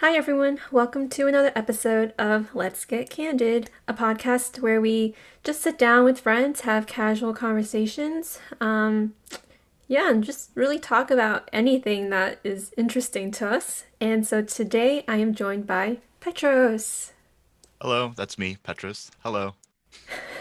Hi, everyone. Welcome to another episode of Let's Get Candid, a podcast where we just sit down with friends, have casual conversations, um, yeah, and just really talk about anything that is interesting to us. And so today I am joined by Petros. Hello, that's me, Petros. Hello.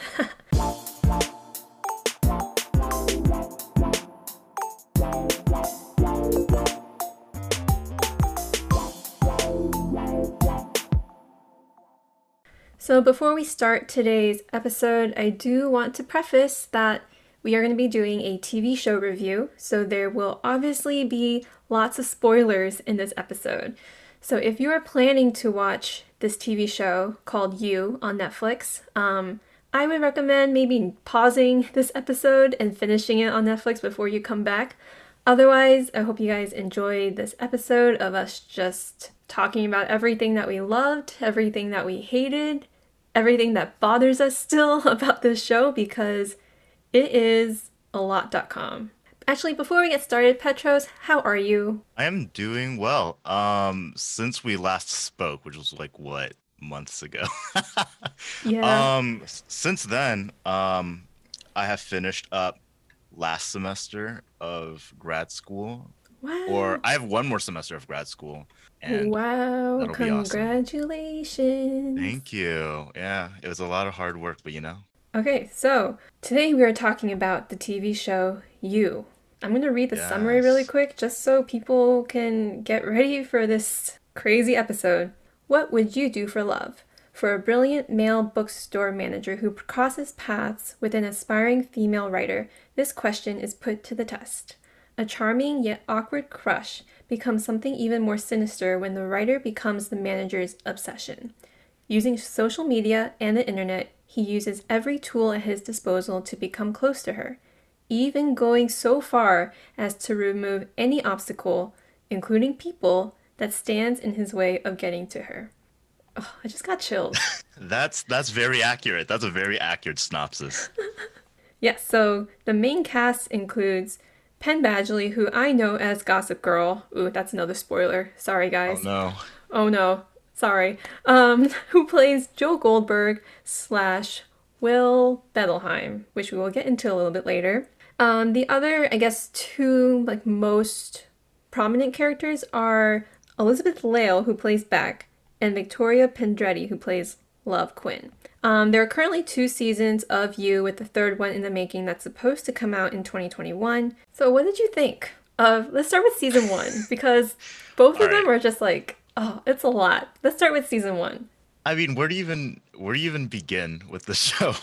So, before we start today's episode, I do want to preface that we are going to be doing a TV show review, so there will obviously be lots of spoilers in this episode. So, if you are planning to watch this TV show called You on Netflix, um, I would recommend maybe pausing this episode and finishing it on Netflix before you come back. Otherwise, I hope you guys enjoyed this episode of us just talking about everything that we loved, everything that we hated, everything that bothers us still about this show because it is a lot.com. Actually, before we get started, Petros, how are you? I am doing well. Um, since we last spoke, which was like what months ago. yeah. Um, since then, um, I have finished up last semester of grad school. Wow. Or I have one more semester of grad school. And wow, congratulations. Awesome. Thank you. Yeah, it was a lot of hard work, but you know. Okay, so today we are talking about the TV show You. I'm going to read the yes. summary really quick just so people can get ready for this crazy episode. What would you do for love? For a brilliant male bookstore manager who crosses paths with an aspiring female writer, this question is put to the test. A charming yet awkward crush becomes something even more sinister when the writer becomes the manager's obsession. Using social media and the internet, he uses every tool at his disposal to become close to her, even going so far as to remove any obstacle, including people, that stands in his way of getting to her. Oh, I just got chilled. that's that's very accurate. That's a very accurate synopsis. yes, so the main cast includes Penn Badgley, who I know as Gossip Girl. Ooh, that's another spoiler. Sorry, guys. Oh no. Oh no. Sorry. Um, who plays Joe Goldberg slash Will Bettelheim, which we will get into a little bit later. Um, the other, I guess, two like most prominent characters are Elizabeth Lail, who plays Beck, and Victoria Pedretti, who plays Love Quinn. Um, there are currently two seasons of You, with the third one in the making that's supposed to come out in 2021. So, what did you think of? Let's start with season one because both of right. them are just like, oh, it's a lot. Let's start with season one. I mean, where do you even where do you even begin with the show?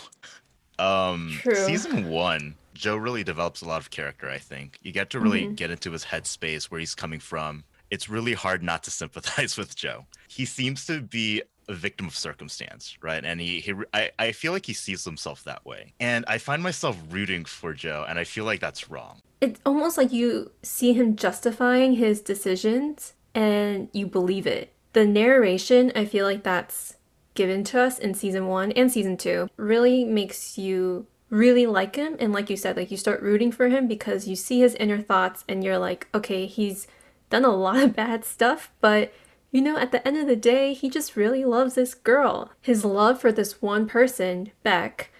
Um, True. Season one, Joe really develops a lot of character. I think you get to really mm-hmm. get into his headspace, where he's coming from. It's really hard not to sympathize with Joe. He seems to be a victim of circumstance, right? And he, he I, I feel like he sees himself that way. And I find myself rooting for Joe, and I feel like that's wrong. It's almost like you see him justifying his decisions and you believe it. The narration, I feel like that's given to us in season one and season two, really makes you really like him. And like you said, like you start rooting for him because you see his inner thoughts and you're like, okay, he's done a lot of bad stuff, but you know, at the end of the day, he just really loves this girl. His love for this one person, Beck,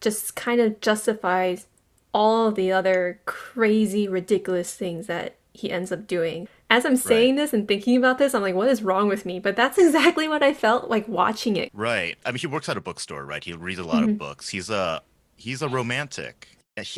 just kind of justifies all the other crazy, ridiculous things that he ends up doing. As I'm saying right. this and thinking about this, I'm like, what is wrong with me? But that's exactly what I felt like watching it. Right. I mean, he works at a bookstore, right? He reads a lot mm-hmm. of books. He's a he's a romantic,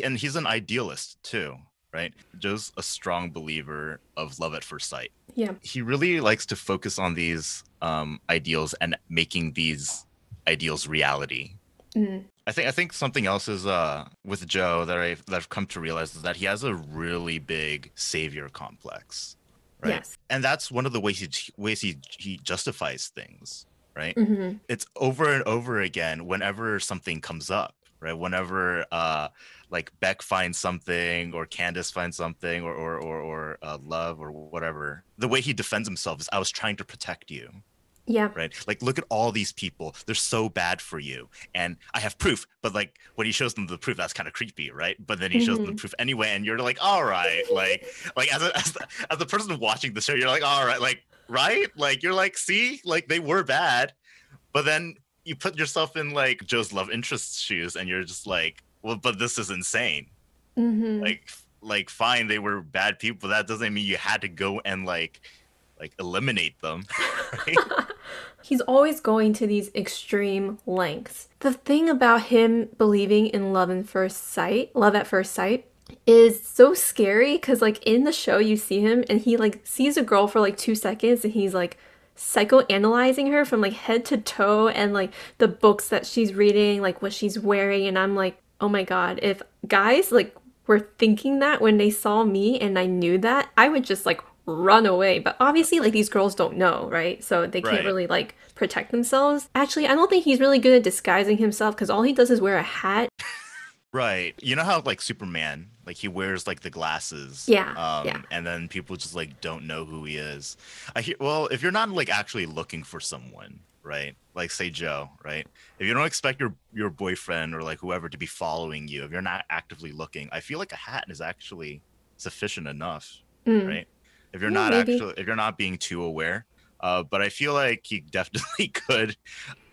and he's an idealist too right? Joe's a strong believer of love at first sight. Yeah. He really likes to focus on these um, ideals and making these ideals reality. Mm. I think I think something else is uh, with Joe that I've that I've come to realize is that he has a really big savior complex, right? Yes. And that's one of the ways he ways he he justifies things, right? Mm-hmm. It's over and over again whenever something comes up, right? Whenever uh, like Beck finds something or Candace finds something or or or, or uh, love or whatever. The way he defends himself is I was trying to protect you. Yeah. Right. Like, look at all these people. They're so bad for you. And I have proof. But like when he shows them the proof, that's kind of creepy, right? But then he shows mm-hmm. them the mm-hmm. proof anyway, and you're like, all right, like, like as a as the, as the person watching the show, you're like, all right, like right? Like you're like, see, like they were bad, but then you put yourself in like Joe's love interest shoes, and you're just like, well, but this is insane. Mm-hmm. Like, like fine, they were bad people. That doesn't mean you had to go and like, like eliminate them. Right? He's always going to these extreme lengths. The thing about him believing in love in first sight, love at first sight, is so scary because like in the show you see him and he like sees a girl for like two seconds and he's like psychoanalyzing her from like head to toe and like the books that she's reading like what she's wearing and i'm like oh my god if guys like were thinking that when they saw me and i knew that i would just like run away but obviously like these girls don't know right so they can't right. really like protect themselves actually i don't think he's really good at disguising himself because all he does is wear a hat Right. You know how like Superman, like he wears like the glasses. Yeah. Um, yeah. and then people just like don't know who he is. I hear well, if you're not like actually looking for someone, right? Like say Joe, right? If you don't expect your your boyfriend or like whoever to be following you, if you're not actively looking, I feel like a hat is actually sufficient enough, mm. right? If you're yeah, not maybe. actually if you're not being too aware. Uh, but I feel like he definitely could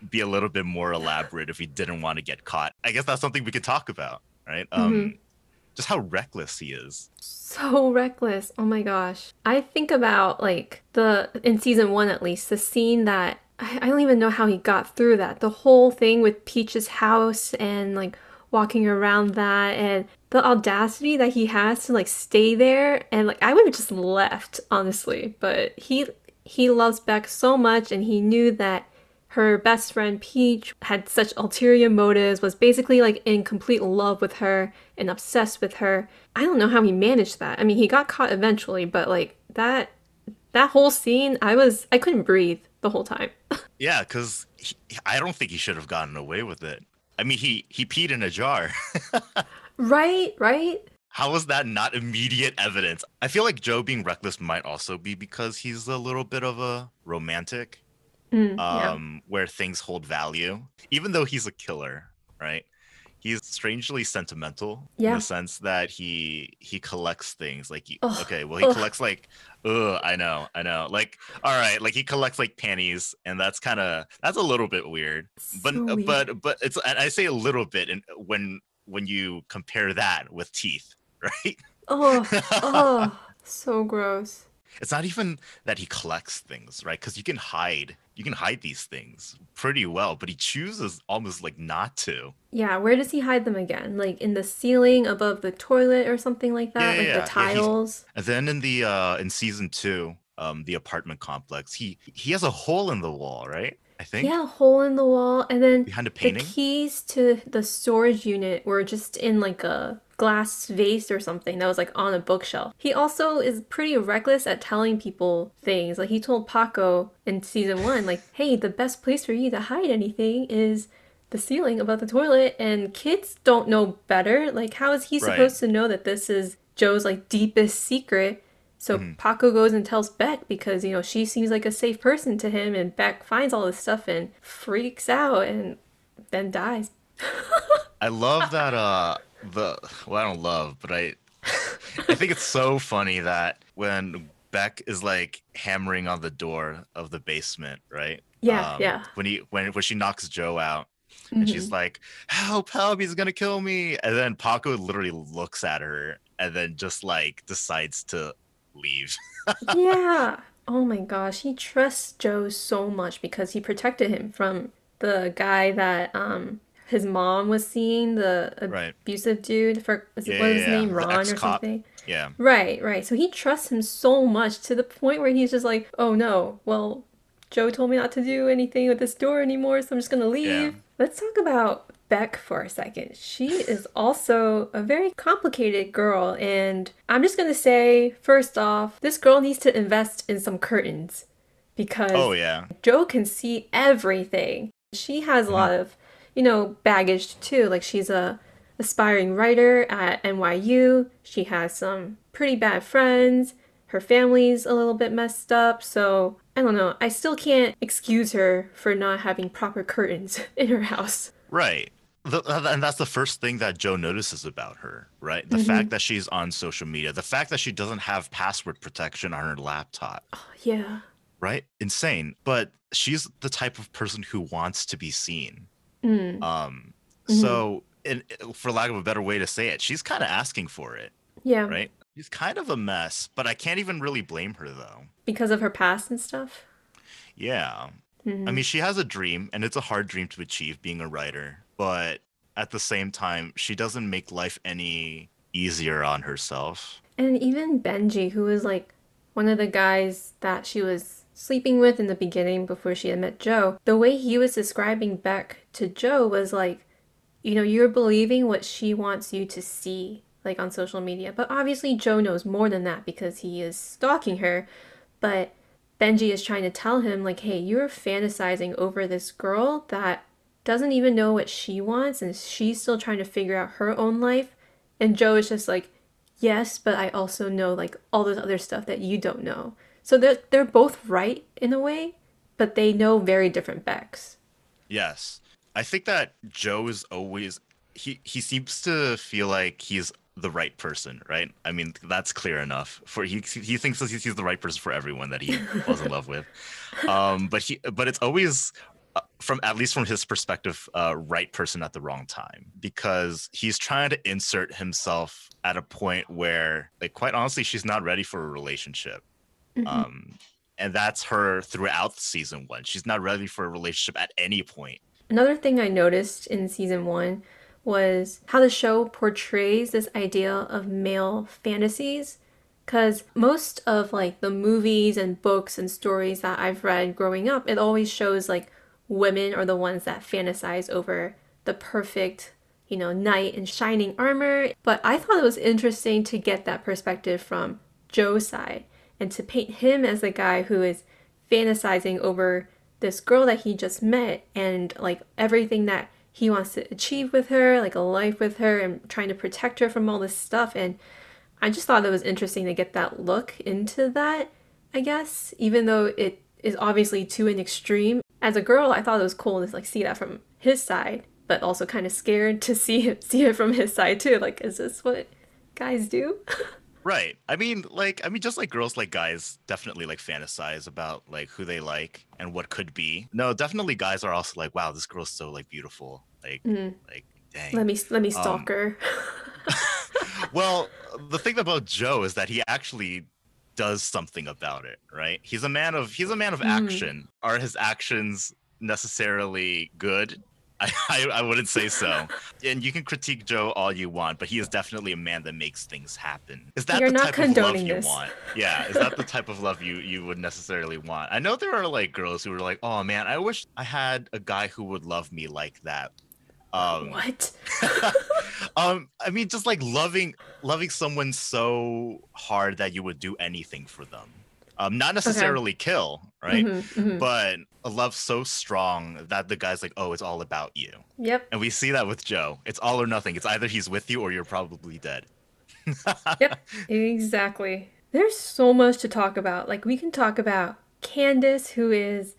be a little bit more elaborate if he didn't want to get caught. I guess that's something we could talk about, right? Um, mm-hmm. Just how reckless he is. So reckless. Oh my gosh. I think about like the, in season one at least, the scene that I, I don't even know how he got through that. The whole thing with Peach's house and like walking around that and the audacity that he has to like stay there and like I would have just left honestly but he he loves Beck so much and he knew that her best friend Peach had such ulterior motives, was basically like in complete love with her and obsessed with her. I don't know how he managed that. I mean, he got caught eventually, but like that that whole scene, I was I couldn't breathe the whole time. yeah, cuz I don't think he should have gotten away with it. I mean, he he peed in a jar. right, right? How was that not immediate evidence? I feel like Joe being reckless might also be because he's a little bit of a romantic, mm, um, yeah. where things hold value. Even though he's a killer, right? He's strangely sentimental yeah. in the sense that he he collects things. Like, he, okay, well, he collects like, ugh, I know, I know. Like, all right, like he collects like panties, and that's kind of that's a little bit weird. So but weird. but but it's I say a little bit, and when when you compare that with teeth right? Oh, oh, so gross. It's not even that he collects things, right? Because you can hide, you can hide these things pretty well, but he chooses almost like not to. Yeah, where does he hide them again? Like in the ceiling above the toilet or something like that, yeah, like yeah, the tiles. Yeah, and then in the uh in season two, um, the apartment complex, he he has a hole in the wall, right? I think. Yeah, hole in the wall, and then behind a painting. The keys to the storage unit were just in like a glass vase or something that was like on a bookshelf. He also is pretty reckless at telling people things. Like he told Paco in season one, like, hey, the best place for you to hide anything is the ceiling above the toilet and kids don't know better. Like how is he right. supposed to know that this is Joe's like deepest secret? So mm-hmm. Paco goes and tells Beck because, you know, she seems like a safe person to him and Beck finds all this stuff and freaks out and then dies. I love that uh the well, I don't love, but I I think it's so funny that when Beck is like hammering on the door of the basement, right? Yeah, um, yeah. When he when when she knocks Joe out, mm-hmm. and she's mm-hmm. like, "Help! Help! He's gonna kill me!" And then Paco literally looks at her and then just like decides to leave. yeah. Oh my gosh, he trusts Joe so much because he protected him from the guy that um his mom was seeing the right. abusive dude for yeah, what was his yeah. name Ron or something. Yeah. Right, right. So he trusts him so much to the point where he's just like, "Oh no, well, Joe told me not to do anything with this door anymore, so I'm just gonna leave." Let's talk about Beck for a second. She is also a very complicated girl, and I'm just gonna say, first off, this girl needs to invest in some curtains because oh yeah, Joe can see everything. She has mm-hmm. a lot of you know, baggage too. Like she's a aspiring writer at NYU. She has some pretty bad friends. Her family's a little bit messed up, so I don't know. I still can't excuse her for not having proper curtains in her house. Right. The, and that's the first thing that Joe notices about her, right? The mm-hmm. fact that she's on social media, the fact that she doesn't have password protection on her laptop. Oh, yeah right? Insane. But she's the type of person who wants to be seen. Mm. Um, Mhm. so, in, for lack of a better way to say it, she's kind of asking for it, Yeah. right? She's kind of a mess, but I can't even really blame her though. Because of her past and stuff. Yeah. I Mhm. mean, she has a dream, and it's a hard dream to achieve being a writer, but at the same time, she doesn't make life any easier on herself. And even Benji, who was like one of the guys that she was sleeping with in the beginning before she had met Joe, the way he was describing Beck to Joe was like, you know, you're believing what she wants you to see, like on social media. But obviously, Joe knows more than that because he is stalking her. But Benji is trying to tell him, like, hey, you're fantasizing over this girl that doesn't even know what she wants and she's still trying to figure out her own life. And Joe is just like, yes, but I also know like all this other stuff that you don't know. So they're they're both right in a way, but they know very different Becks. Yes. I think that Joe is always he he seems to feel like he's the right person, right? I mean, that's clear enough. For he he thinks that he's the right person for everyone that he falls in love with. Um, but he but it's always from at least from his perspective, uh, right person at the wrong time because he's trying to insert himself at a point where, like, quite honestly, she's not ready for a relationship. Um, and that's her throughout season one. She's not ready for a relationship at any point. Another thing I noticed in season one was how the show portrays this idea of male fantasies. Because most of like the movies and books and stories that I've read growing up, it always shows like women are the ones that fantasize over the perfect, you know, knight in shining armor. But I thought it was interesting to get that perspective from Joe's side and to paint him as the guy who is fantasizing over this girl that he just met and like everything that he wants to achieve with her, like a life with her, and trying to protect her from all this stuff. And I just thought it was interesting to get that look into that, I guess, even though it is obviously to an extreme. As a girl, I thought it was cool to like see that from his side, but also kind of scared to see it, see it from his side too. Like, is this what guys do? Right. I mean, like, I mean, just like girls, like guys, definitely like fantasize about like who they like and what could be. No, definitely, guys are also like, wow, this girl's so like beautiful. Like, mm-hmm. like, dang. let me let me stalk her. well, the thing about Joe is that he actually does something about it, right? He's a man of he's a man of action. Are his actions necessarily good? I, I, I wouldn't say so. and you can critique Joe all you want, but he is definitely a man that makes things happen. Is that You're the type of love you this. want? Yeah, is that the type of love you you would necessarily want? I know there are like girls who are like, "Oh man, I wish I had a guy who would love me like that." Um, what? um i mean just like loving loving someone so hard that you would do anything for them um not necessarily kill right Mhm, mhm. but a love so strong that the guy's like oh it's all about you Yep. and we see that with joe it's all or nothing it's either he's with you or you're probably dead Yep, exactly. There's so much to talk about. Like, we can talk about Candace, who is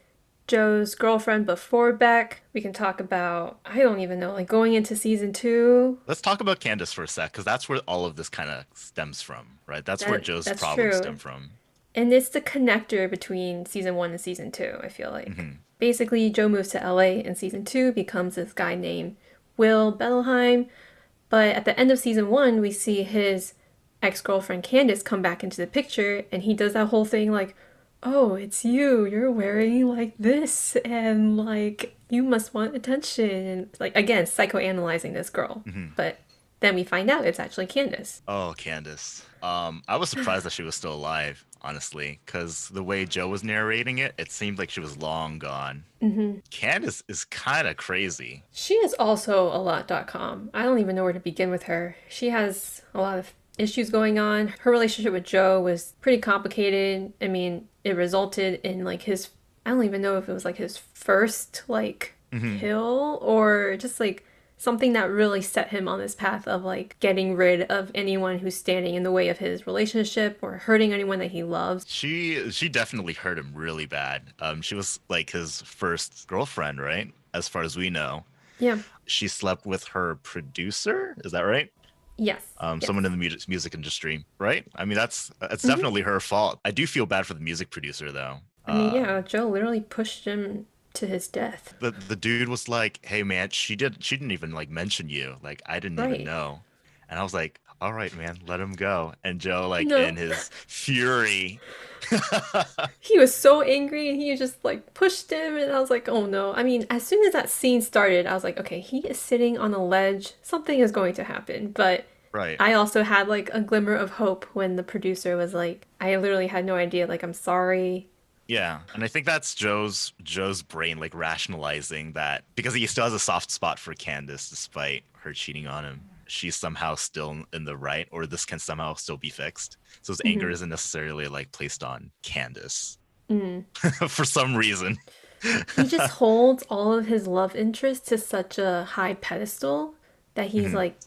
Joe's girlfriend before Beck. We can talk about, I don't even know, like going into season two. let's talk about candace for a sec because that's where all of this kind of stems from right that's where joe's that's problems true. stem from And it's the connector between season one and season two, I feel like. Mhm. Basically, Joe moves to LA in season two, becomes this guy named Will Bettelheim. But at the end of season one, we see his ex girlfriend Candace come back into the picture, and he does that whole thing like, Oh, it's you. You're wearing like this, and like, you must want attention. And like, again, psychoanalyzing this girl. But then we find out it's actually Candace. Oh, Candace. Um, I was surprised that she was still alive, honestly, because the way Joe was narrating it, it seemed like she was long gone. Mm-hmm. Candace is kind of crazy. She is also a lot.com. I don't even know where to begin with her. She has a lot of issues going on. Her relationship with Joe was pretty complicated. I mean, it resulted in like his I don't even know if it was like his first like kill or just like something that really set him on this path of like getting rid of anyone who's standing in the way of his relationship or hurting anyone that he loves. She she definitely hurt him really bad. Um, she was like his first girlfriend, right? As far as we know, Yeah. she slept with her producer. Is that right? Yes. Um, yes. someone in the music music industry, right? I mean, that's that's definitely her fault. I do feel bad for the music producer though. I mean, uh, yeah, Joe literally pushed him to his death. The the dude was like, "Hey man, she did she didn't even like mention you. Like I didn't right. even know." And I was like, "All right, man, let him go." And Joe like no. in his fury he was so angry and he just like pushed him and I was like, "Oh no." I mean, as soon as that scene started, I was like, "Okay, he is sitting on a ledge. Something is going to happen." But Right. I also had like a glimmer of hope when the producer was like, I literally had no idea. Like, I'm sorry. Yeah, and I think that's Joe's Joe's brain like rationalizing that because he still has a soft spot for Candace despite her cheating on him. She's somehow still in the right, or this can somehow still be fixed. So his mm-hmm. anger isn't necessarily like placed on Candace mm. for some reason. he just holds all of his love interests to such a high pedestal that he's mm-hmm. like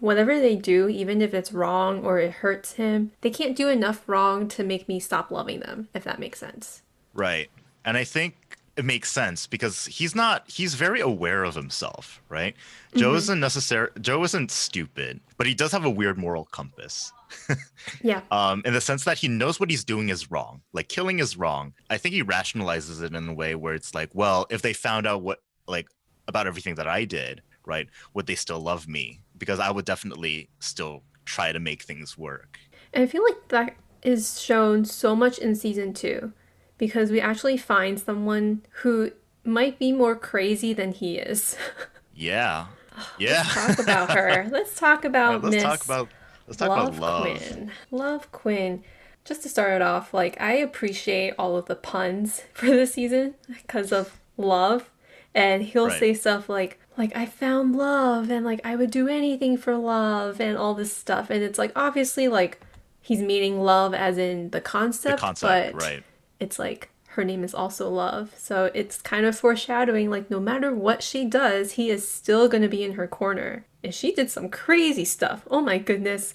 whatever they do, even if it's wrong or it hurts him, they can't do enough wrong to make me stop loving them, if that makes sense. Right. And I think it makes sense because he's not he's very aware of himself, right? Mm-hmm. Joe isn't necessary Joe isn't stupid, but he does have a weird moral compass. yeah. Um, in the sense that he knows what he's doing is wrong. Like killing is wrong. I think he rationalizes it in a way where it's like, well, if they found out what like about everything that I did, right, would they still love me? because I would definitely still try to make things work. And I feel like that is shown so much in season two because we actually find someone who might be more crazy than he is. yeah. Yeah. Let's talk about her. Let's talk about let's Miss talk about let's talk Love about love. Quinn. Love Quinn. Just to start it off, like I appreciate all of the puns for this season because of love. And he'll right. say stuff like, like I found love and like I would do anything for love and all this stuff and it's like obviously like he's meaning love as in the concept, the concept but right. It's like her name is also love. So it's kind of foreshadowing like no matter what she does, he is still going to be in her corner. And she did some crazy stuff. Oh my goodness.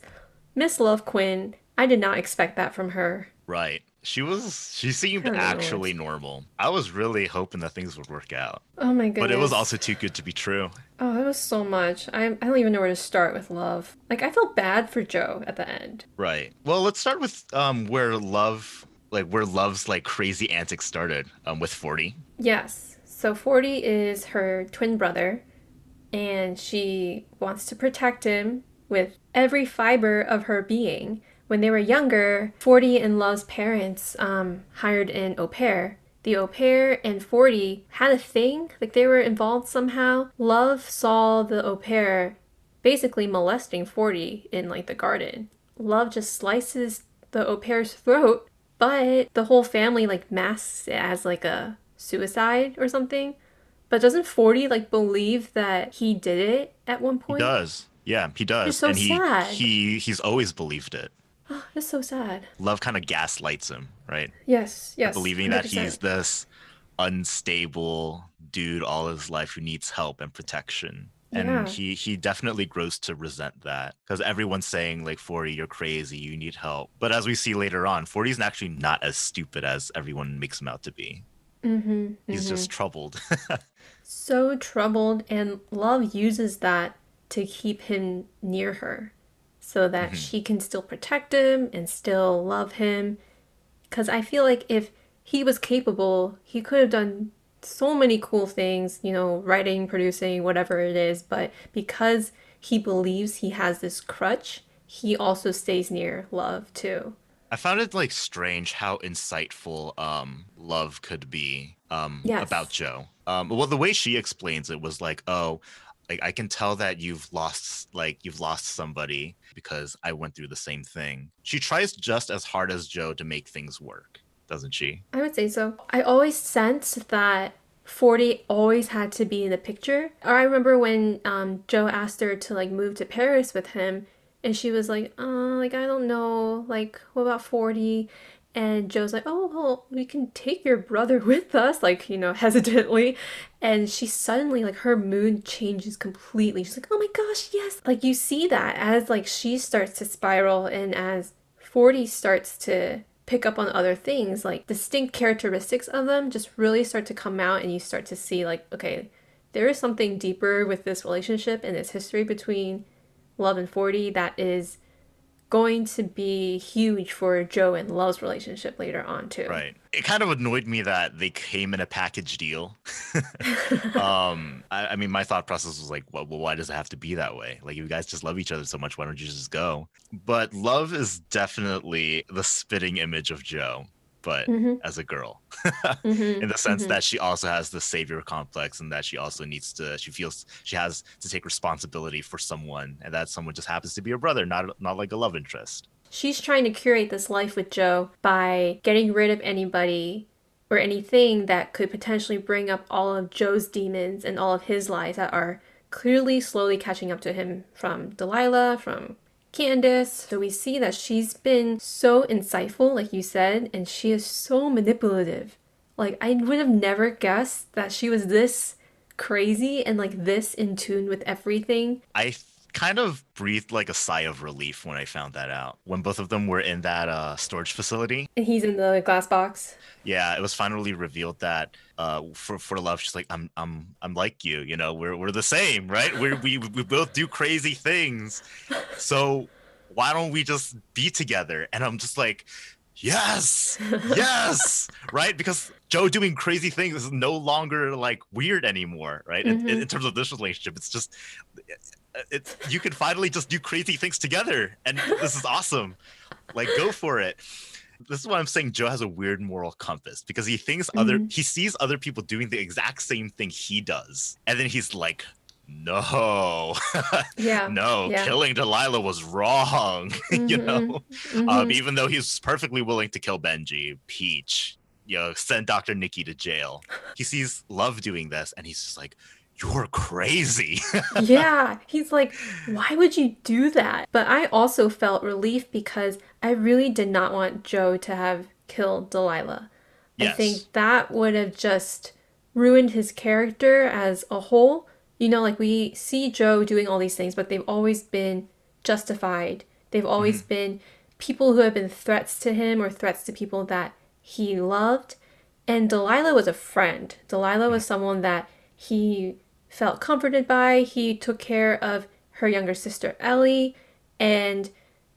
Miss Love Quinn, I did not expect that from her. Right. She was she seemed actually normal. I was really hoping that things would work out. Oh my goodness. But it was also too good to be true. Oh, it was so much. I I don't even know where to start with love. Like I felt bad for Joe at the end. Right. Well, let's start with um where love like where love's like crazy antics started um with 40. Yes. So 40 is her twin brother and she wants to protect him with every fiber of her being when they were younger, 40 and Love's parents um, hired an au pair. The au pair and 40 had a thing, like they were involved somehow. Love saw the au pair basically molesting 40 in like the garden. Love just slices the au pair's throat, but the whole family like masks it as like a suicide or something. But doesn't 40 like believe that he did it at one point? He does. Yeah, he does. It's so and he, sad. he he's always believed it. Oh, that's so sad. Love kind of gaslights him, right? Yes, yes. Believing 100%. that he's this unstable dude all his life who needs help and protection. And yeah. he he definitely grows to resent that because everyone's saying like 40 you're crazy you need help but as we see later on 40 is actually not as stupid as everyone makes him out to be mm-hmm, he's mm-hmm. just troubled so troubled and love uses that to keep him near her so that mm-hmm. she can still protect him and still love him. Because I feel like if he was capable, he could have done so many cool things, you know, writing, producing, whatever it is. But because he believes he has this crutch, he also stays near love too. I found it like strange how insightful um love could be um yes. about Joe. Um well the way she explains it was like, oh, like I can tell that you've lost like you've lost somebody because I went through the same thing. She tries just as hard as Joe to make things work, doesn't she? I would say so. I always sensed that 40 always had to be in the picture. Or I remember when um, Joe asked her to like move to Paris with him and she was like, "Uh, like I don't know, like what about 40?" And Joe's like, oh, well, we can take your brother with us, like, you know, hesitantly. And she suddenly, like, her mood changes completely. She's like, oh my gosh, yes. Like, you see that as, like, she starts to spiral and as 40 starts to pick up on other things, like, distinct characteristics of them just really start to come out and you start to see, like, okay, there is something deeper with this relationship and this history between Love and 40 that is going to be huge for Joe and Love's relationship later on too. Right. It kind of annoyed me that they came in a package deal. um, I, I, mean, my thought process was like, well, well, why does it have to be that way? Like, you guys just love each other so much, why don't you just go? But Love is definitely the spitting image of Joe but mm-hmm. as a girl mm-hmm. in the sense mm-hmm. that she also has the savior complex and that she also needs to she feels she has to take responsibility for someone and that someone just happens to be her brother not not like a love interest she's trying to curate this life with joe by getting rid of anybody or anything that could potentially bring up all of joe's demons and all of his lies that are clearly slowly catching up to him from delilah from Candace. So we see that she's been so insightful, like you said, and she is so manipulative. Like, I would have never guessed that she was this crazy and like this in tune with everything. I kind of breathed like a sigh of relief when I found that out. When both of them were in that uh, storage facility. And he's in the glass box. Yeah, it was finally revealed that uh, for for love, she's like, I'm I'm I'm like you. You know, we're we're the same, right? we we we both do crazy things. So why don't we just be together? And I'm just like, yes yes right because joe doing crazy things is no longer like weird anymore right mm-hmm. in, in, terms of this relationship it's just it, you can finally just do crazy things together and this is awesome like go for it this is why i'm saying joe has a weird moral compass because he thinks mm-hmm. other he sees other people doing the exact same thing he does and then he's like no yeah no yeah. killing delilah was wrong mm-hmm. you know mm-hmm. um, even though he's perfectly willing to kill benji peach you know send dr nikki to jail he sees love doing this and he's just like you're crazy. yeah. He's like, why would you do that? But I also felt relief because I really did not want Joe to have killed Delilah. Yes. I think that would have just ruined his character as a whole. You know, like we see Joe doing all these things, but they've always been justified. They've always mm-hmm. been people who have been threats to him or threats to people that he loved. And Delilah was a friend. Delilah was someone that he felt comforted by. He took care of her younger sister Ellie. And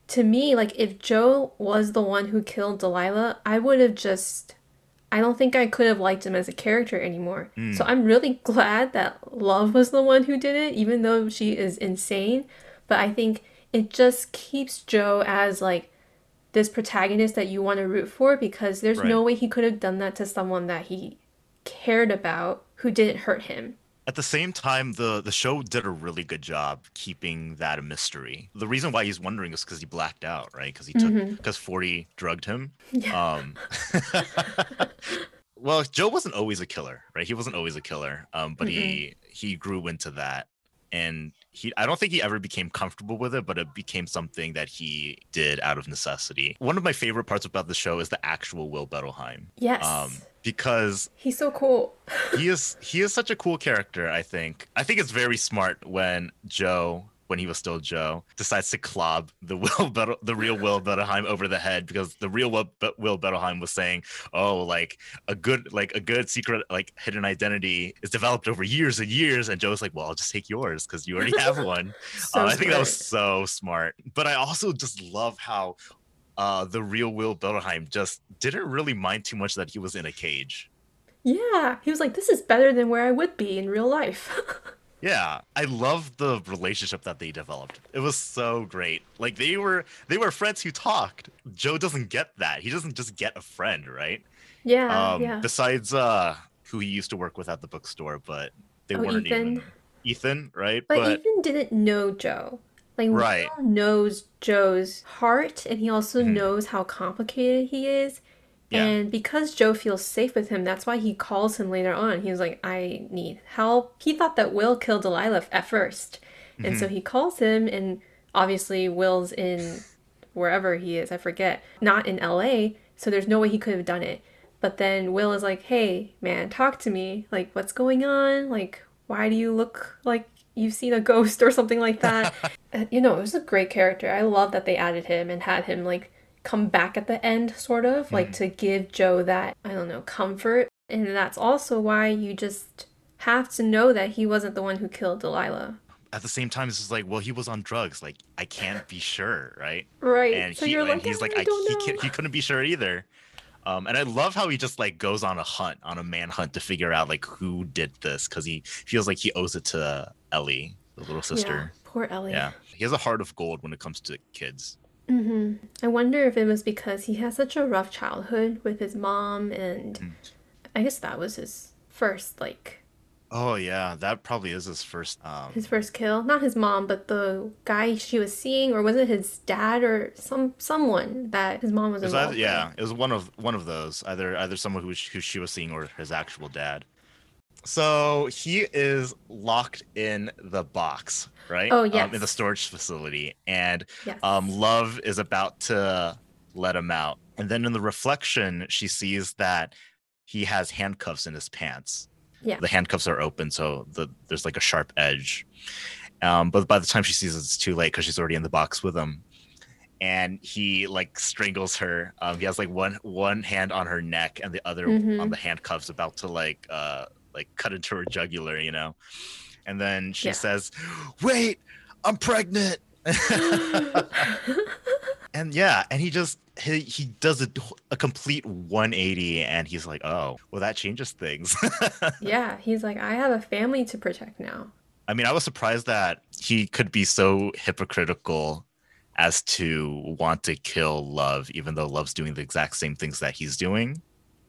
to me, like, if Joe was the one who killed Delilah, I would have just. I don't think I could have liked him as a character anymore. Mm. So I'm really glad that Love was the one who did it, even though she is insane. But I think it just keeps Joe as like this protagonist that you want to root for because there's right. no way he could have done that to someone that he cared about who didn't hurt him at the same time, the the show did a really good job keeping that a mystery. The reason why he's wondering is because he blacked out, right? Because he took because mm-hmm. forty drugged him. Yeah. Um, well, Joe wasn't always a killer, right? He wasn't always a killer, um, but mm-hmm. he he grew into that, and he I don't think he ever became comfortable with it, but it became something that he did out of necessity. One of my favorite parts about the show is the actual Will Bettelheim. Yes. Um, because he's so cool. he is he is such a cool character, I think. I think it's very smart when Joe when he was still Joe, decides to clob the Will the real Will Bettelheim over the head because the real Will, Be- Will Bettelheim was saying, "Oh, like a good like a good secret like hidden identity is developed over years and years," and Joe's like, "Well, I'll just take yours because you already have one." so uh, I think that was so smart. But I also just love how uh, the real Will Bettelheim just didn't really mind too much that he was in a cage. Yeah, he was like, "This is better than where I would be in real life." yeah, I love the relationship that they developed. It was so great. Like they were they were friends who talked. Joe doesn't get that. He doesn't just get a friend, right? Yeah. Um, yeah. Besides, uh, who he used to work with at the bookstore, but they oh, weren't Ethan. even Ethan, right? But, but Ethan didn't know Joe. Like right. Will knows Joe's heart and he also mm-hmm. knows how complicated he is. Yeah. And because Joe feels safe with him, that's why he calls him later on. He was like, I need help. He thought that Will killed Delilah at 1st mm-hmm. And so mm-hmm. he calls him, and obviously, Will's in wherever he is, I forget, not in LA. So there's no way he could have done it. But then Will is like, hey, man, talk to me. Like, what's going on? Like, why do you look like you've seen a ghost or something like that. Uh, you know, it was a great character. I love that they added him and had him like come back at the end, sort of, like mm. to give Joe that, I don't know, comfort. And that's also why you just have to know that he wasn't the one who killed Delilah. at the same time, it's just like, well, he was on drugs. Like, I can't be sure, right? Right. And so he, you're and like, he's like, I, he, know. he couldn't be sure either. Um, and I love how he just like goes on a hunt, on a manhunt to figure out like who did this, because he feels like he owes it to Ellie, the little sister. Yeah, poor Ellie. Yeah. He has a heart of gold when it comes to kids. hmm I wonder if it was because he had such a rough childhood with his mom, and Mm. I guess that was his first like Oh yeah, that probably is his first. Um, his first kill. Not his mom, but the guy she was seeing, or was it his dad or some someone that his mom was it was involved either, yeah, it was one of one of those. Either either someone who, who she was seeing or his actual dad. So he is locked in the box, right? Oh, um, in the storage facility, and. Yes. um, Love is about to let him out, and then in the reflection, she sees that he has handcuffs in his pants. Yeah. The handcuffs are open, so the there's like a sharp edge. Um, but by the time she sees it, it's too late because she's already in the box with him. And he like strangles her. Um, he has like one one hand on her neck and the other Mhm. on the handcuffs, about to like uh like cut into her jugular, you know. And then she Yeah. says, "Wait, I'm pregnant." and yeah, and he just he he does a, a complete 180, and he's like, "Oh, well, that changes things." yeah, he's like, I have a family to protect now. I mean, I was surprised that he could be so hypocritical as to want to kill Love, even though Love's doing the exact same things that he's doing.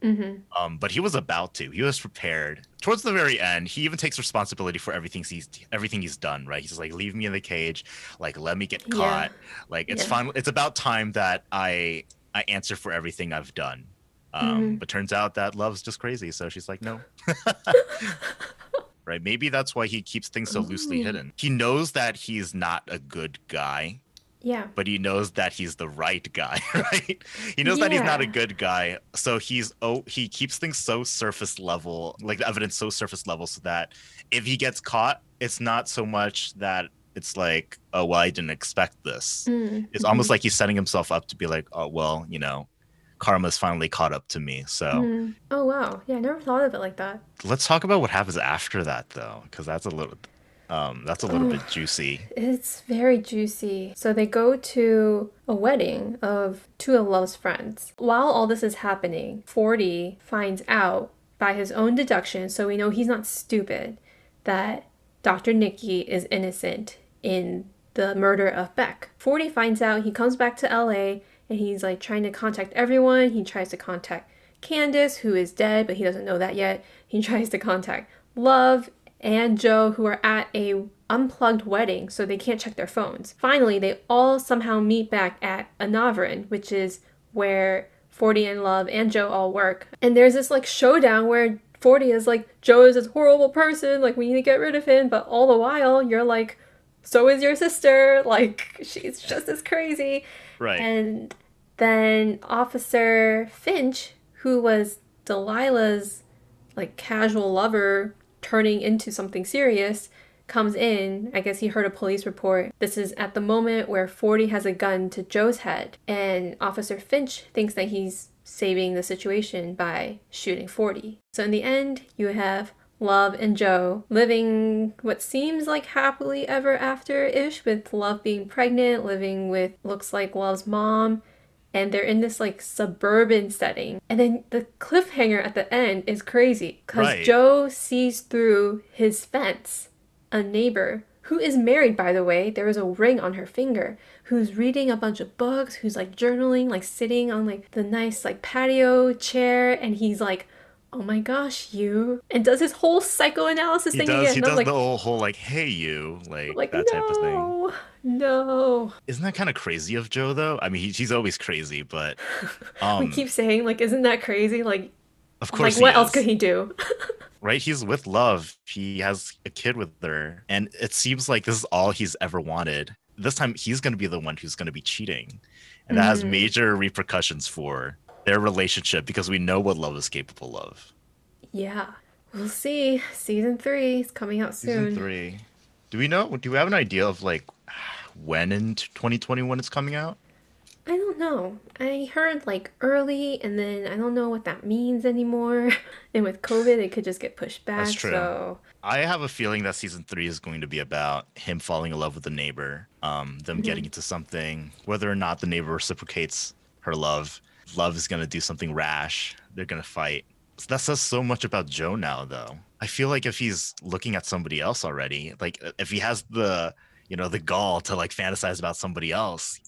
Hmm Um, but he was about to. He was prepared. Towards the very end, he even takes responsibility for everything he's everything he's done. Right? He's like, "Leave me in the cage. Like, let me get Yeah. caught. Like, it's Yeah. fine. It's about time that I I answer for everything I've done." Um, Mhm. But turns out that Love's just crazy. So she's like, "No." right? Maybe that's why he keeps things so loosely Ooh. hidden. He knows that he's not a good guy, Yeah. but he knows that he's the right guy, right? He knows that he's not a good guy, so he's oh he keeps things so surface level, like the evidence so surface level, so that if he gets caught, it's not so much that it's like oh well I didn't expect this. Mm, It's almost like he's setting himself up to be like oh well you know, karma's finally caught up to me. So Mm. Oh wow. Yeah, I never thought of it like that. let's talk about what happens after that though, because that's a little um that's a little Oh. bit juicy. It's very juicy. So they go to a wedding of two of Love's friends. While all this is happening, 40 finds out by his own deduction, so we know he's not stupid, that Dr. Nikki is innocent in the murder of Beck. 40 finds out, he comes back to LA and he's like trying to contact everyone. He tries to contact Candace, who is dead, but he doesn't know that yet. He tries to contact Love and Joe, who are at a unplugged wedding, so they can't check their phones. Finally, they all somehow meet back at Anavrin, which is where 40 and Love and Joe all work. And there's this like showdown where 40 is like, Joe is this horrible person, like we need to get rid of him, but all the while you're like, so is your sister, like she's just as crazy. Right. And then Officer Finch, who was Delilah's like casual lover turning into something serious, comes in. I guess he heard a police report. This is at the moment where 40 has a gun to Joe's head, and Officer Finch thinks that he's saving the situation by shooting 40. So in the end, you have Love and Joe living what seems like happily ever after ish, with Love being pregnant, living with looks like Love's mom, and they're in this like suburban setting. And then the cliffhanger at the end is crazy because Right. Joe sees through his fence a neighbor who is married, by the way. There is a ring on her finger. Who's reading a bunch of books? Who's like journaling, like sitting on like the nice like patio chair, and he's like, "Oh my gosh, you!" and does his whole psychoanalysis he thing does again. he does like, the whole, whole like hey you like, like that type of thing no, no. isn't that kind of crazy of joe though i mean he, he's always crazy but um we keep saying like, isn't that crazy? Like, of course like what else could he do? right he's with love he has a kid with her and it seems like this is all he's ever wanted this time he's going to be the one who's going to be cheating and that has Mhm. major repercussions for their relationship because we know what love is capable of yeah, we'll see. Season three is coming out soon. season three do we know do we have an idea of like when in 2021 it's coming out I don't know. I heard like early, and then I don't know what that means anymore. and with COVID, it could just get pushed back. That's true. So I have a feeling that season three is going to be about him falling in love with the neighbor, um, them mm-hmm. getting into something, whether or not the neighbor reciprocates her love. Love is going to do something rash. They're going to fight. So that says so much about Joe now, though. I feel like if he's looking at somebody else already, like if he has the, you know, the gall to like fantasize about somebody else,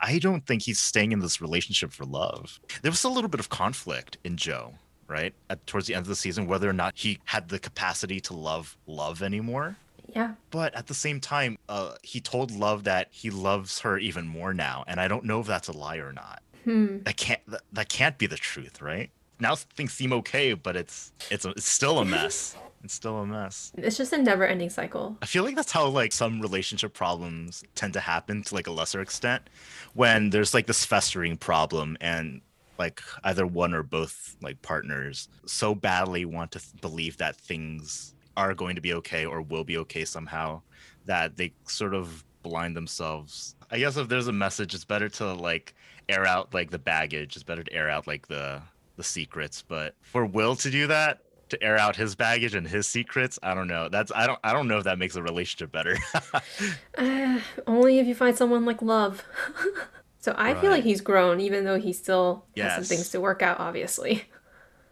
I don't think he's staying in this relationship for love. There was a little bit of conflict in Joe, right? At, towards the end of the season, whether or not he had the capacity to love love anymore. Yeah. But at the same time, uh, he told Love that he loves her even more now, and I don't know if that's a lie or not. Hmm. That can't that, that can't be the truth, right? Now things seem okay, but it's it's a, it's still a mess. It's still a mess. It's just a never ending cycle. I feel like that's how like some relationship problems tend to happen to like a lesser extent when there's like this festering problem and like either one or both like partners so badly want to th- believe that things are going to be okay or will be okay somehow that they sort of blind themselves. I guess if there's a message, it's better to like air out like the baggage. It's better to air out like the the secrets. But for Will to do that, to air out his baggage and his secrets, I don't know. That's I don't I don't know if that makes a relationship better. uh, only if you find someone like love. so I right. feel like he's grown, even though he still yes. has some things to work out. Obviously.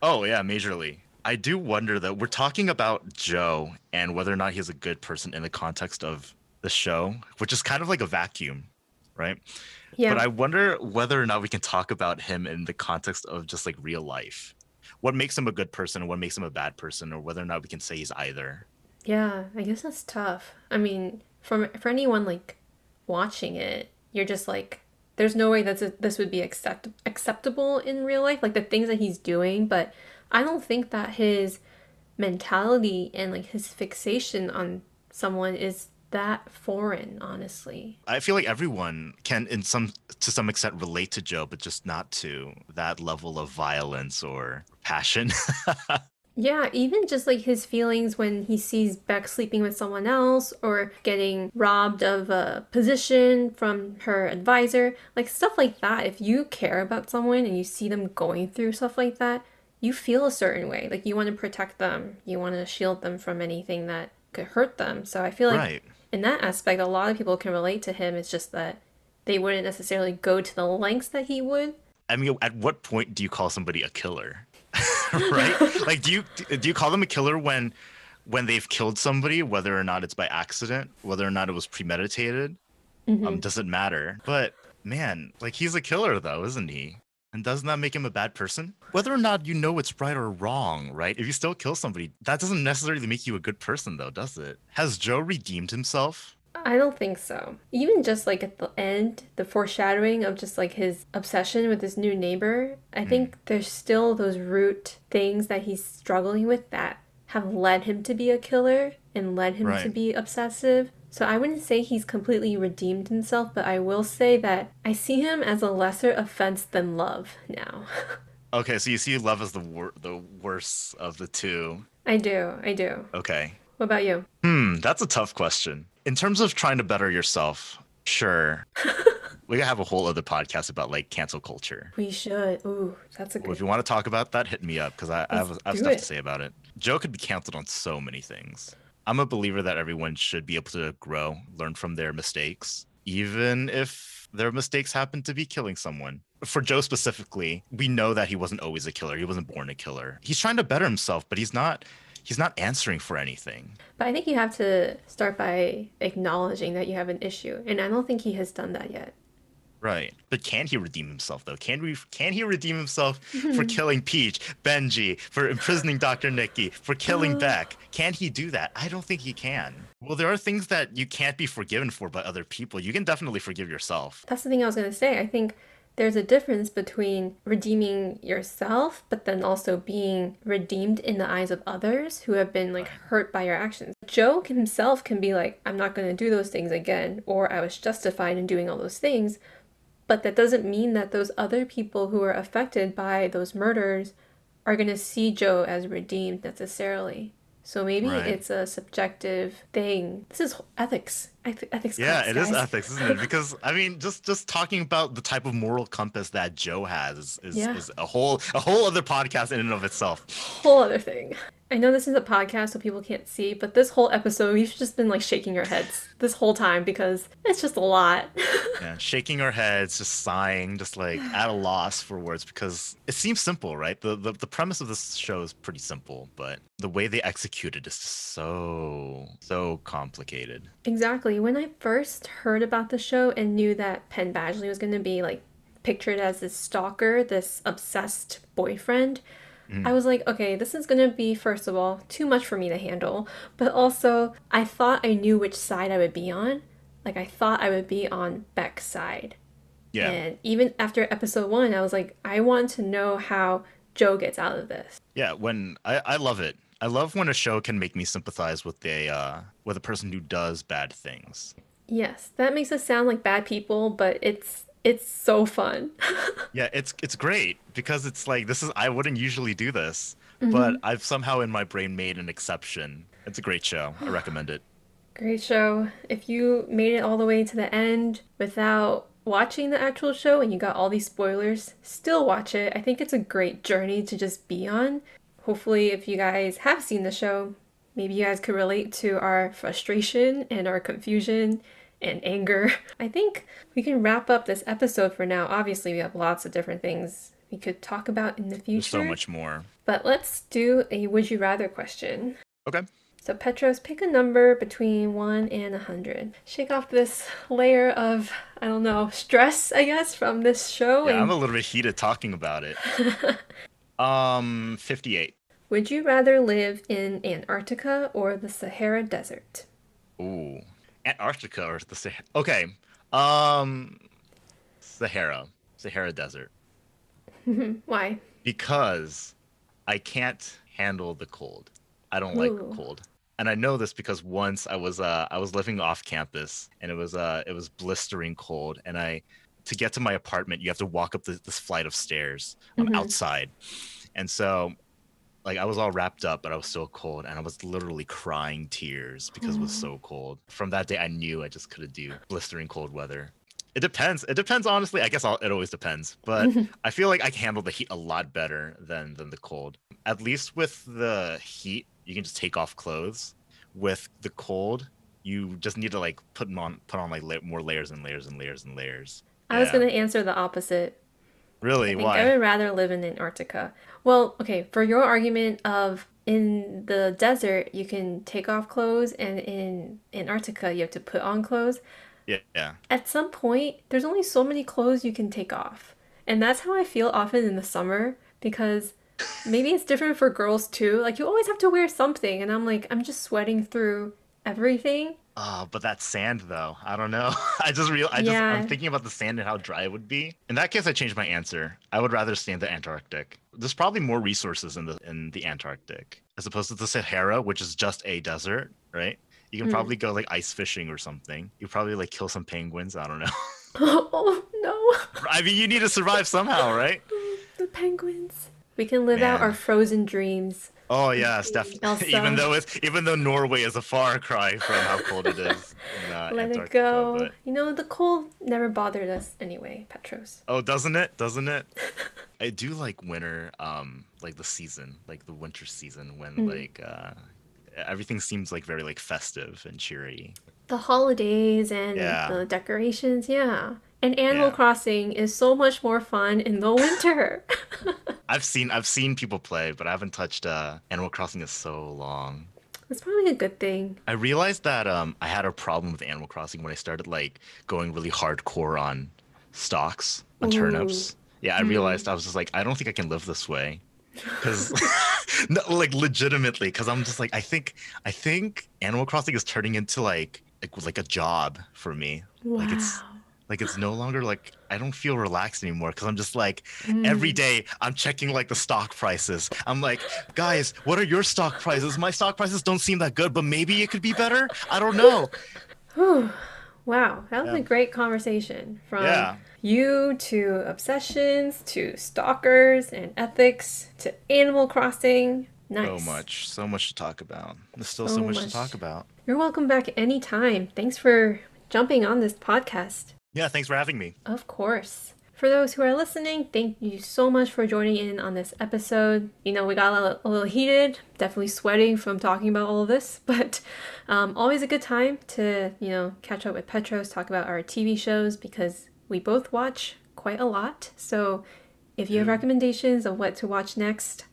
Oh yeah, majorly. I do wonder though. We're talking about Joe and whether or not he's a good person in the context of the show, which is kind of like a vacuum, right? Yeah. But I wonder whether or not we can talk about him in the context of just like real life. What makes him a good person and what makes him a bad person, or whether or not we can say he's either. Yeah, I guess that's tough. I mean, for for anyone like watching it, you're just like, there's no way that this would be accept acceptable in real life, like the things that he's doing. But I don't think that his mentality and like his fixation on someone is that foreign honestly. I feel like everyone can in some to some extent relate to joe but just not to that level of violence or passion. Yeah even just like his feelings when he sees beck sleeping with someone else or getting robbed of a position from her advisor like stuff like that. If you care about someone and you see them going through stuff like that you feel a certain way. Like you want to protect them. You want to shield them from anything that could hurt them. So i feel like right in that aspect, a lot of people can relate to him. It's just that they wouldn't necessarily go to the lengths that he would. I mean, at what point do you call somebody a killer? right? like, do you do you call them a killer when when they've killed somebody, whether or not it's by accident, whether or not it was premeditated? Mm-hmm. Um, doesn't matter. But man, like he's a killer though, isn't he? And doesn't that make him a bad person? Whether or not you know it's right or wrong, right? If you still kill somebody, that doesn't necessarily make you a good person, though, does it? Has Joe redeemed himself? I don't think so. Even just like at the end, the foreshadowing of just like his obsession with his new neighbor, I mm. think there's still those root things that he's struggling with that have led him to be a killer and led him right. to be obsessive. So I wouldn't say he's completely redeemed himself, but I will say that I see him as a lesser offense than love now. okay, so you see love as the wor- the worst of the two. I do. I do. Okay. What about you? Hmm, that's a tough question. In terms of trying to better yourself, sure. we have a whole other podcast about like cancel culture. We should. Ooh, that's a good. Well, if you want to talk about that, hit me up because I, I, have, I have stuff it. to say about it. Joe could be canceled on so many things. I'm a believer that everyone should be able to grow, learn from their mistakes, even if their mistakes happen to be killing someone. For Joe specifically, we know that he wasn't always a killer. He wasn't born a killer. He's trying to better himself, but he's not he's not answering for anything. But I think you have to start by acknowledging that you have an issue, and I don't think he has done that yet. Right. But can he redeem himself though? Can we can he redeem himself for killing Peach, Benji, for imprisoning Dr. Nicky, for killing uh, Beck? Can he do that? I don't think he can. Well, there are things that you can't be forgiven for by other people. You can definitely forgive yourself. That's the thing I was going to say. I think there's a difference between redeeming yourself but then also being redeemed in the eyes of others who have been like hurt by your actions. Joe himself can be like I'm not going to do those things again or I was justified in doing all those things but that doesn't mean that those other people who are affected by those murders are going to see Joe as redeemed necessarily. So maybe right. it's a subjective thing. This is ethics. ethics. Yeah, class, it guys. is ethics, isn't it? Because I mean, just just talking about the type of moral compass that Joe has is, is, yeah. is a whole a whole other podcast in and of itself. Whole other thing. I know this is a podcast, so people can't see, but this whole episode, we've just been like shaking our heads this whole time because it's just a lot. yeah, shaking our heads, just sighing, just like at a loss for words because it seems simple, right? The, the the premise of this show is pretty simple, but the way they execute it is so so complicated. Exactly. When I first heard about the show and knew that Penn Badgley was going to be like pictured as this stalker, this obsessed boyfriend Mm. I was like, okay, this is gonna be, first of all, too much for me to handle. But also, I thought I knew which side I would be on. Like, I thought I would be on Beck's side. Yeah. And even after episode one, I was like, I want to know how Joe gets out of this. Yeah, when I, I love it. I love when a show can make me sympathize with a uh, with a person who does bad things. Yes, that makes us sound like bad people, but it's it's so fun. yeah, it's it's great because it's like this is I wouldn't usually do this, mm-hmm. but I've somehow in my brain made an exception. It's a great show. I recommend it. Great show. If you made it all the way to the end without watching the actual show and you got all these spoilers, still watch it. I think it's a great journey to just be on. Hopefully, if you guys have seen the show, maybe you guys could relate to our frustration and our confusion and anger. I think we can wrap up this episode for now. Obviously, we have lots of different things we could talk about in the future. There's so much more. But let's do a would you rather question. Okay. So Petros, pick a number between one and a hundred. Shake off this layer of I don't know stress, I guess, from this show. Yeah, and... I'm a little bit heated talking about it. um, fifty-eight. Would you rather live in Antarctica or the Sahara Desert? Ooh, Antarctica or the Sahara. Okay. Um, Sahara, Sahara Desert. Why? Because I can't handle the cold. I don't Ooh. like cold. And I know this because once I was uh I was living off campus and it was uh it was blistering cold and I to get to my apartment you have to walk up this, this flight of stairs mm-hmm. outside. And so like I was all wrapped up, but I was still cold, and I was literally crying tears because it was mm. so cold. From that day, I knew I just couldn't do blistering cold weather. It depends. It depends, honestly. I guess I'll, it always depends, but I feel like I can handle the heat a lot better than than the cold. At least with the heat, you can just take off clothes. With the cold, you just need to like put on put on like la- more layers and layers and layers and layers. I yeah. was gonna answer the opposite. Really? I Why? I would rather live in Antarctica. Well, okay, for your argument of in the desert you can take off clothes and in Antarctica you have to put on clothes. Yeah. yeah. At some point, there's only so many clothes you can take off. And that's how I feel often in the summer because maybe it's different for girls too. Like you always have to wear something and I'm like I'm just sweating through everything. Oh, but that sand though, I don't know. I just real I just yeah. I'm thinking about the sand and how dry it would be. In that case, I changed my answer. I would rather stay in the Antarctic. There's probably more resources in the in the Antarctic as opposed to the Sahara, which is just a desert, right? You can mm. probably go like ice fishing or something. You probably like kill some penguins. I don't know. oh no! I mean, you need to survive somehow, right? the penguins. We can live Man. out our frozen dreams. Oh yes, definitely. even though it's even though Norway is a far cry from how cold it is. In, uh, Let Antarctica, it go. But... You know the cold never bothered us anyway, Petros. Oh, doesn't it? Doesn't it? I do like winter, um, like the season, like the winter season when mm. like uh, everything seems like very like festive and cheery. The holidays and yeah. the decorations, yeah. And Animal yeah. Crossing is so much more fun in the winter. I've seen I've seen people play, but I haven't touched uh, Animal Crossing in so long. That's probably a good thing. I realized that um, I had a problem with Animal Crossing when I started like going really hardcore on stocks on Ooh. turnips. Yeah, I mm. realized I was just like, I don't think I can live this way because no, like legitimately because i'm just like i think i think animal crossing is turning into like like, like a job for me wow. like it's like it's no longer like I don't feel relaxed anymore because I'm just like mm. every day I'm checking like the stock prices. I'm like, guys, what are your stock prices? My stock prices don't seem that good, but maybe it could be better. I don't know. wow, that was yeah. a great conversation from yeah. you to obsessions to stalkers and ethics to Animal Crossing. Nice. So much, so much to talk about. There's still so, so much, much to talk about. You're welcome back anytime. Thanks for jumping on this podcast. Yeah, thanks for having me. Of course. For those who are listening, thank you so much for joining in on this episode. You know, we got a little, a little heated, definitely sweating from talking about all of this, but um, always a good time to, you know, catch up with Petros, talk about our TV shows because we both watch quite a lot. So if you have recommendations of what to watch next,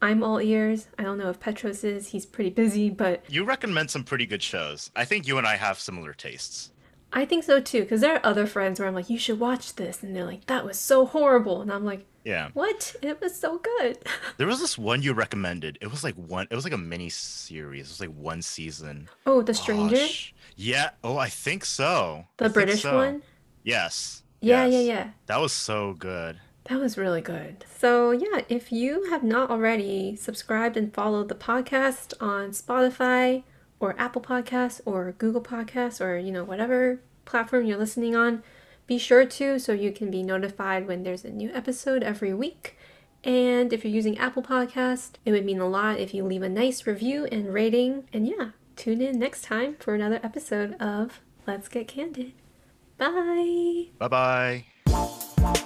I'm all ears. I don't know if Petros is. He's pretty busy, but. You recommend some pretty good shows. I think you and I have similar tastes. I think so too, because there are other friends where I'm like, you should watch this. And they're like, that was so horrible. And I'm like, yeah. What? It was so good. there was this one you recommended. It was like one, it was like a mini series. It was like one season. Oh, The Stranger? Gosh. Yeah. Oh, I think so. The I British so. one? Yes. Yeah, yes. yeah, yeah. That was so good. That was really good. So, yeah, if you have not already subscribed and followed the podcast on Spotify, or Apple Podcasts or Google Podcasts or, you know, whatever platform you're listening on, be sure to so you can be notified when there's a new episode every week. And if you're using Apple Podcast, it would mean a lot if you leave a nice review and rating. And yeah, tune in next time for another episode of Let's Get Candid. Bye. Bye bye.